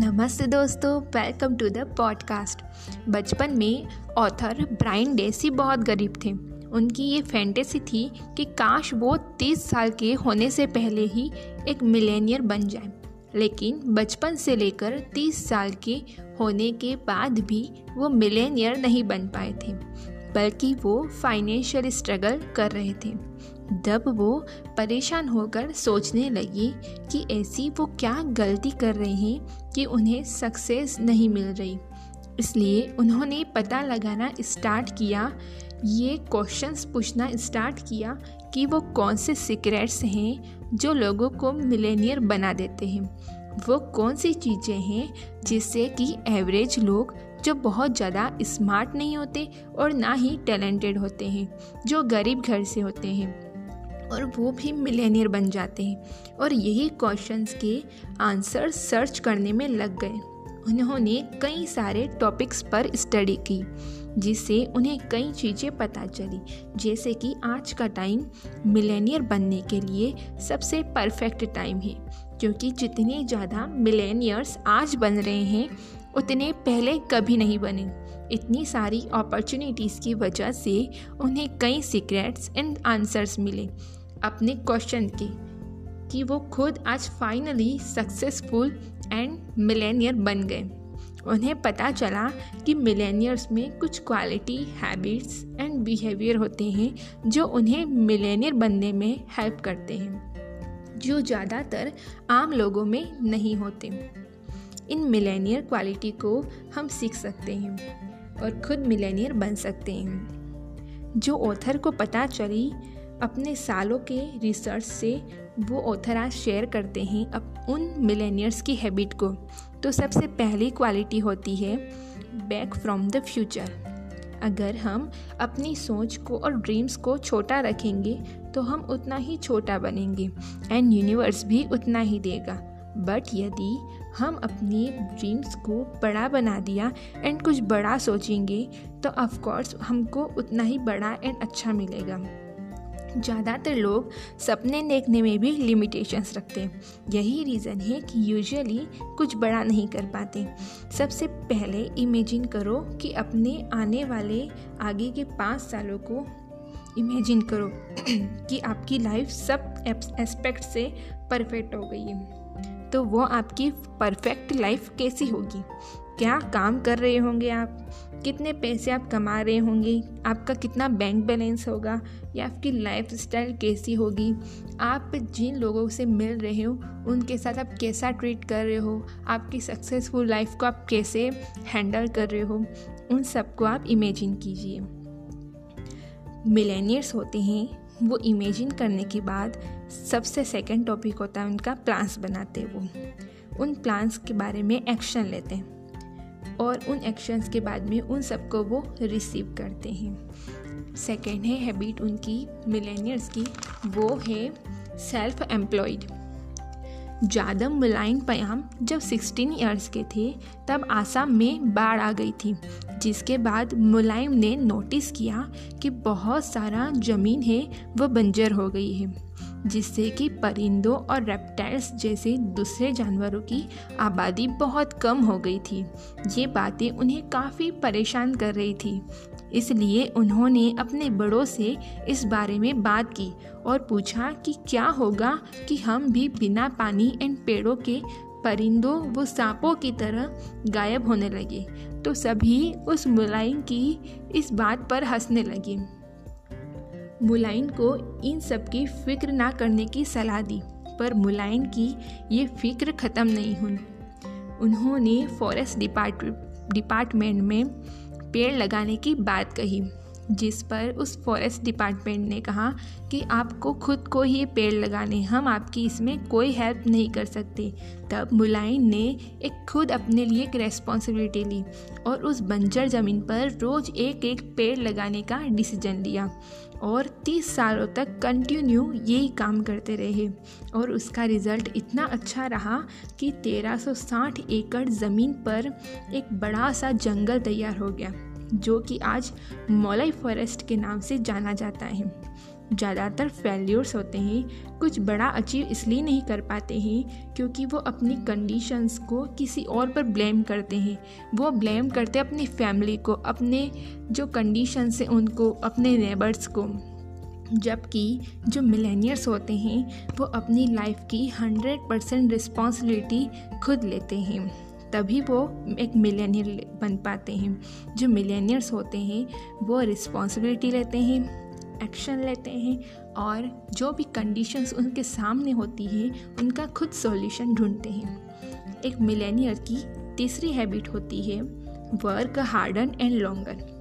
नमस्ते दोस्तों welcome to the podcast बचपन में ऑथर ब्राइन डेसी बहुत गरीब थे। उनकी ये फैंटेसी थी कि काश वो तीस साल के होने से पहले ही एक मिलेनियर बन जाए। लेकिन बचपन से लेकर तीस साल के होने के बाद भी वो मिलेनियर नहीं बन पाए थे, बल्कि वो फाइनेंशियल स्ट्रगल कर रहे थे। जब वो परेशान होकर सोचने लगी कि ऐसी वो क्या गलती कर रहे हैं कि उन्हें सक्सेस नहीं मिल रही। इसलिए उन्होंने पता लगाना स्टार्ट किया। ये क्वेश्चंस पूछना स्टार्ट किया कि वो कौन से सीक्रेट्स हैं जो लोगों को मिलेनियर बना देते हैं। वो कौन सी चीज़ें हैं जिससे कि एवरेज लोग जो बहुत ज़्यादा स्मार्ट नहीं होते और ना ही टैलेंटेड होते हैं, जो गरीब घर से होते हैं। और वो भी मिलेनियर बन जाते हैं। और यही क्वेश्चंस के आंसर सर्च करने में लग गए। उन्होंने कई सारे टॉपिक्स पर स्टडी की, जिससे उन्हें कई चीज़ें पता चली। जैसे कि आज का टाइम मिलेनियर बनने के लिए सबसे परफेक्ट टाइम है, क्योंकि जितने ज़्यादा मिलेनियर्स आज बन रहे हैं, उतने पहले कभी नहीं बने। इतनी सारी अपॉर्चुनिटीज़ की वजह से उन्हें कई सीक्रेट्स एंड आंसर्स मिले। अपने क्वेश्चन के, कि वो खुद आज फाइनली सक्सेसफुल एंड मिलेनियर बन गए। उन्हें पता चला कि मिलेनियर्स में कुछ क्वालिटी हैबिट्स एंड बिहेवियर होते हैं, जो उन्हें मिलेनियर बनने में हेल्प करते हैं, जो ज़्यादातर आम लोगों में नहीं होते। इन मिलेनियर क्वालिटी को हम सीख सकते हैं और खुद मिलेनियर बन सकते हैं। जो ऑथर को पता चली अपने सालों के रिसर्च से वो ऑथर आज शेयर करते हैं अब उन मिलेनियर्स की हैबिट को। तो सबसे पहली क्वालिटी होती है बैक फ्रॉम द फ्यूचर अगर हम अपनी सोच को और ड्रीम्स को छोटा रखेंगे तो हम उतना ही छोटा बनेंगे एंड यूनिवर्स भी उतना ही देगा। बट यदि हम अपनी ड्रीम्स को बड़ा बना दिया एंड कुछ बड़ा सोचेंगे तो ऑफकोर्स हमको उतना ही बड़ा एंड अच्छा मिलेगा। ज़्यादातर लोग सपने देखने में भी लिमिटेशंस रखते हैं। यही रीज़न है कि यूजुअली कुछ बड़ा नहीं कर पाते। सबसे पहले इमेजिन करो कि अपने आने वाले, आगे के पाँच सालों को इमेजिन करो कि आपकी लाइफ सब एस्पेक्ट से परफेक्ट हो गई है। तो वो आपकी परफेक्ट लाइफ कैसी होगी? क्या काम कर रहे होंगे आप? कितने पैसे आप कमा रहे होंगे? आपका कितना बैंक बैलेंस होगा? या आपकी लाइफ स्टाइल कैसी होगी? आप जिन लोगों से मिल रहे हो, उनके साथ आप कैसा ट्रीट कर रहे हो? आपकी सक्सेसफुल लाइफ को आप कैसे हैंडल कर रहे हो? उन सबको आप इमेजिन कीजिए। मिलेनियर्स होते हैं, वो इमेजिन करने के बाद सबसे सेकंड टॉपिक होता है उनका प्लान्स बनाते वो। उन प्लान्स के बारे में एक्शन लेते हैं। और उन एक्शंस के बाद में उन सबको वो रिसीव करते हैं। सेकेंड है हैबिट उनकी मिलेनियर्स की, वो है सेल्फ एम्प्लॉयड जादम मुलायम पयाम जब 16 इयर्स के थे, तब आसाम में बाढ़ आ गई थी, जिसके बाद मुलायम ने नोटिस किया कि बहुत सारा ज़मीन है वह बंजर हो गई है। जिससे कि परिंदों और रेप्टाइल्स जैसे दूसरे जानवरों की आबादी बहुत कम हो गई थी। ये बातें उन्हें काफ़ी परेशान कर रही थी। इसलिए उन्होंने अपने बड़ों से इस बारे में बात की और पूछा कि क्या होगा कि हम भी बिना पानी एंड पेड़ों के परिंदों, व सांपों की तरह गायब होने लगे। तो सभी उस मुलायम की इस बात पर हंसने लगे। मुलायन को इन सब की फ़िक्र ना करने की सलाह दी, पर मुलायन की ये फ़िक्र ख़त्म नहीं हुई। उन्होंने फॉरेस्ट डिपार्ट, डिपार्टमेंट में पेड़ लगाने की बात कही। जिस पर उस फॉरेस्ट डिपार्टमेंट ने कहा कि आपको खुद को ही पेड़ लगाने, हम आपकी इसमें कोई हेल्प नहीं कर सकते। तब मुलायम ने एक खुद अपने लिए एक रेस्पॉन्सिबिलिटी ली और उस बंजर ज़मीन पर रोज़ एक एक पेड़ लगाने का डिसीज़न लिया और तीस सालों तक कंटिन्यू यही काम करते रहे। और उसका रिज़ल्ट इतना अच्छा रहा कि 1360 एकड़ ज़मीन पर एक बड़ा सा जंगल तैयार हो गया। जो कि आज मौलाई फॉरेस्ट के नाम से जाना जाता है। ज़्यादातर फेल्यूर्स होते हैं, कुछ बड़ा अचीव इसलिए नहीं कर पाते हैं क्योंकि वो अपनी कंडीशंस को किसी और पर ब्लेम करते हैं। वो ब्लेम करते हैं अपनी फैमिली को, अपने जो कंडीशंस हैं उनको, अपने नेबर्स को। जबकि जो मिलेनियर्स होते हैं, वो अपनी लाइफ की हंड्रेड परसेंट रिस्पॉन्सिबिलिटी खुद लेते हैं। तभी वो एक मिलेनियर बन पाते हैं। जो मिलेनियर्स होते हैं, वो रिस्पॉन्सिबिलिटी लेते हैं एक्शन लेते हैं और जो भी कंडीशंस उनके सामने होती हैं, उनका खुद सॉल्यूशन ढूंढते हैं। एक मिलेनियर की तीसरी हैबिट होती है वर्क हार्डन एंड लॉन्गर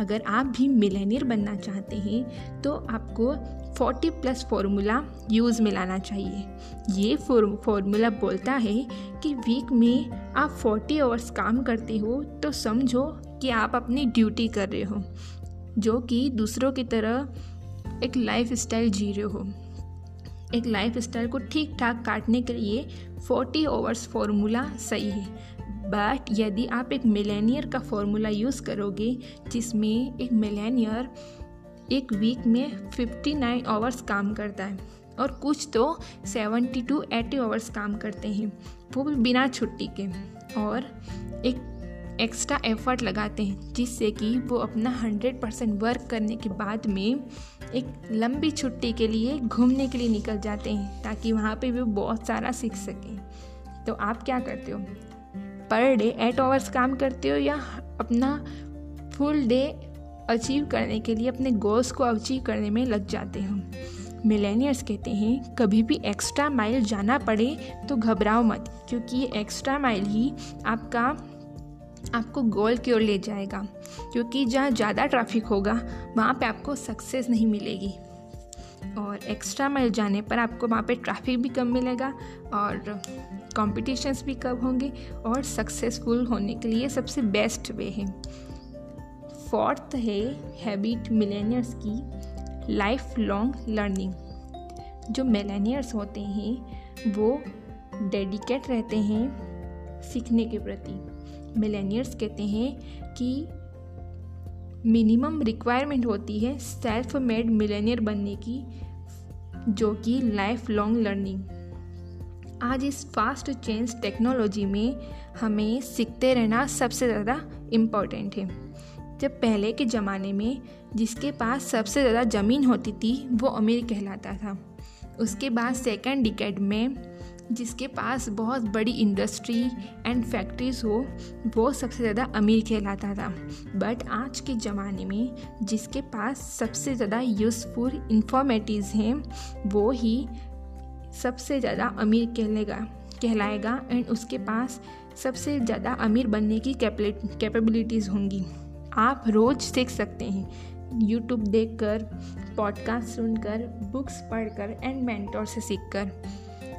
अगर आप भी मिलेनियर बनना चाहते हैं तो आपको 40 प्लस फॉर्मूला यूज़ में लाना चाहिए। ये फॉर्मूला बोलता है कि वीक में आप 40 आवर्स काम करते हो तो समझो कि आप अपनी ड्यूटी कर रहे हो, जो कि दूसरों की तरह एक लाइफ स्टाइल जी रहे हो। एक लाइफ स्टाइल को ठीक ठाक काटने के लिए 40 आवर्स फार्मूला सही है। बट यदि आप एक मिलेनियर का फॉर्मूला यूज़ करोगे, जिसमें एक मिलेनियर एक वीक में 59 आवर्स काम करता है, और कुछ तो 70 टू एटी आवर्स काम करते हैं, वो भी बिना छुट्टी के, और एक एक्स्ट्रा एफर्ट लगाते हैं, जिससे कि वो अपना 100 परसेंट वर्क करने के बाद में एक लंबी छुट्टी के लिए घूमने के लिए निकल जाते हैं, ताकि वहाँ पे भी बहुत सारा सीख सकें। तो आप क्या करते हो? पर डे एट आवर्स काम करते हो या अपना फुल डे अचीव करने के लिए अपने गोल्स को अचीव करने में लग जाते हो? मिलेनियर्स कहते हैं, कभी भी एक्स्ट्रा माइल जाना पड़े तो घबराओ मत, क्योंकि ये एक्स्ट्रा माइल ही आपका, आपको गोल की ओर ले जाएगा, क्योंकि जहाँ ज़्यादा ट्रैफ़िक होगा, वहाँ पे आपको सक्सेस नहीं मिलेगी। और एक्स्ट्रा माइल जाने पर आपको वहाँ पे ट्रैफ़िक भी कम मिलेगा और कॉम्पिटिशन्स भी कम होंगे और सक्सेसफुल होने के लिए सबसे बेस्ट वे है। फोर्थ है हैबिट मिलेनियर्स की लाइफ लॉन्ग लर्निंग जो मिलेनियर्स होते हैं, वो डेडिकेट रहते हैं सीखने के प्रति। मिलेनियर्स कहते हैं कि मिनिमम रिक्वायरमेंट होती है सेल्फ मेड मिलेनियर बनने की, जो कि लाइफ लॉन्ग लर्निंग आज इस फास्ट चेंज टेक्नोलॉजी में हमें सीखते रहना सबसे ज़्यादा इंपॉर्टेंट है। जब पहले के ज़माने में जिसके पास सबसे ज़्यादा ज़मीन होती थी, वो अमीर कहलाता था। उसके बाद सेकेंड डिकेड में जिसके पास बहुत बड़ी इंडस्ट्री एंड फैक्ट्रीज हो, वो सबसे ज़्यादा अमीर कहलाता था। बट आज के ज़माने में जिसके पास सबसे ज़्यादा यूज़फुल इंफॉर्मेटिव हैं, वो ही सबसे ज़्यादा अमीर कहलेगा, कहलाएगा एंड उसके पास सबसे ज़्यादा अमीर बनने की कैपेबिलिटीज़ होंगी। आप रोज़ सीख सकते हैं। यूट्यूब देखकर पॉडकास्ट सुनकर बुक्स पढ़कर एंड मेंटोर से सीखकर।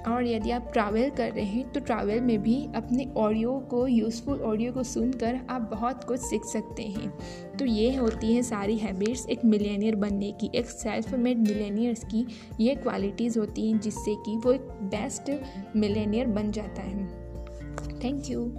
और यदि आप ट्रैवल कर रहे हैं तो ट्रैवल में भी अपने ऑडियो को यूज़फुल ऑडियो को सुनकर आप बहुत कुछ सीख सकते हैं। तो ये होती हैं सारी हैबिट्स एक मिलेनियर बनने की, एक सेल्फ मेड मिलेनियर्स की ये क्वालिटीज़ होती हैं जिससे कि वो एक बेस्ट मिलेनियर बन जाता है। Thank you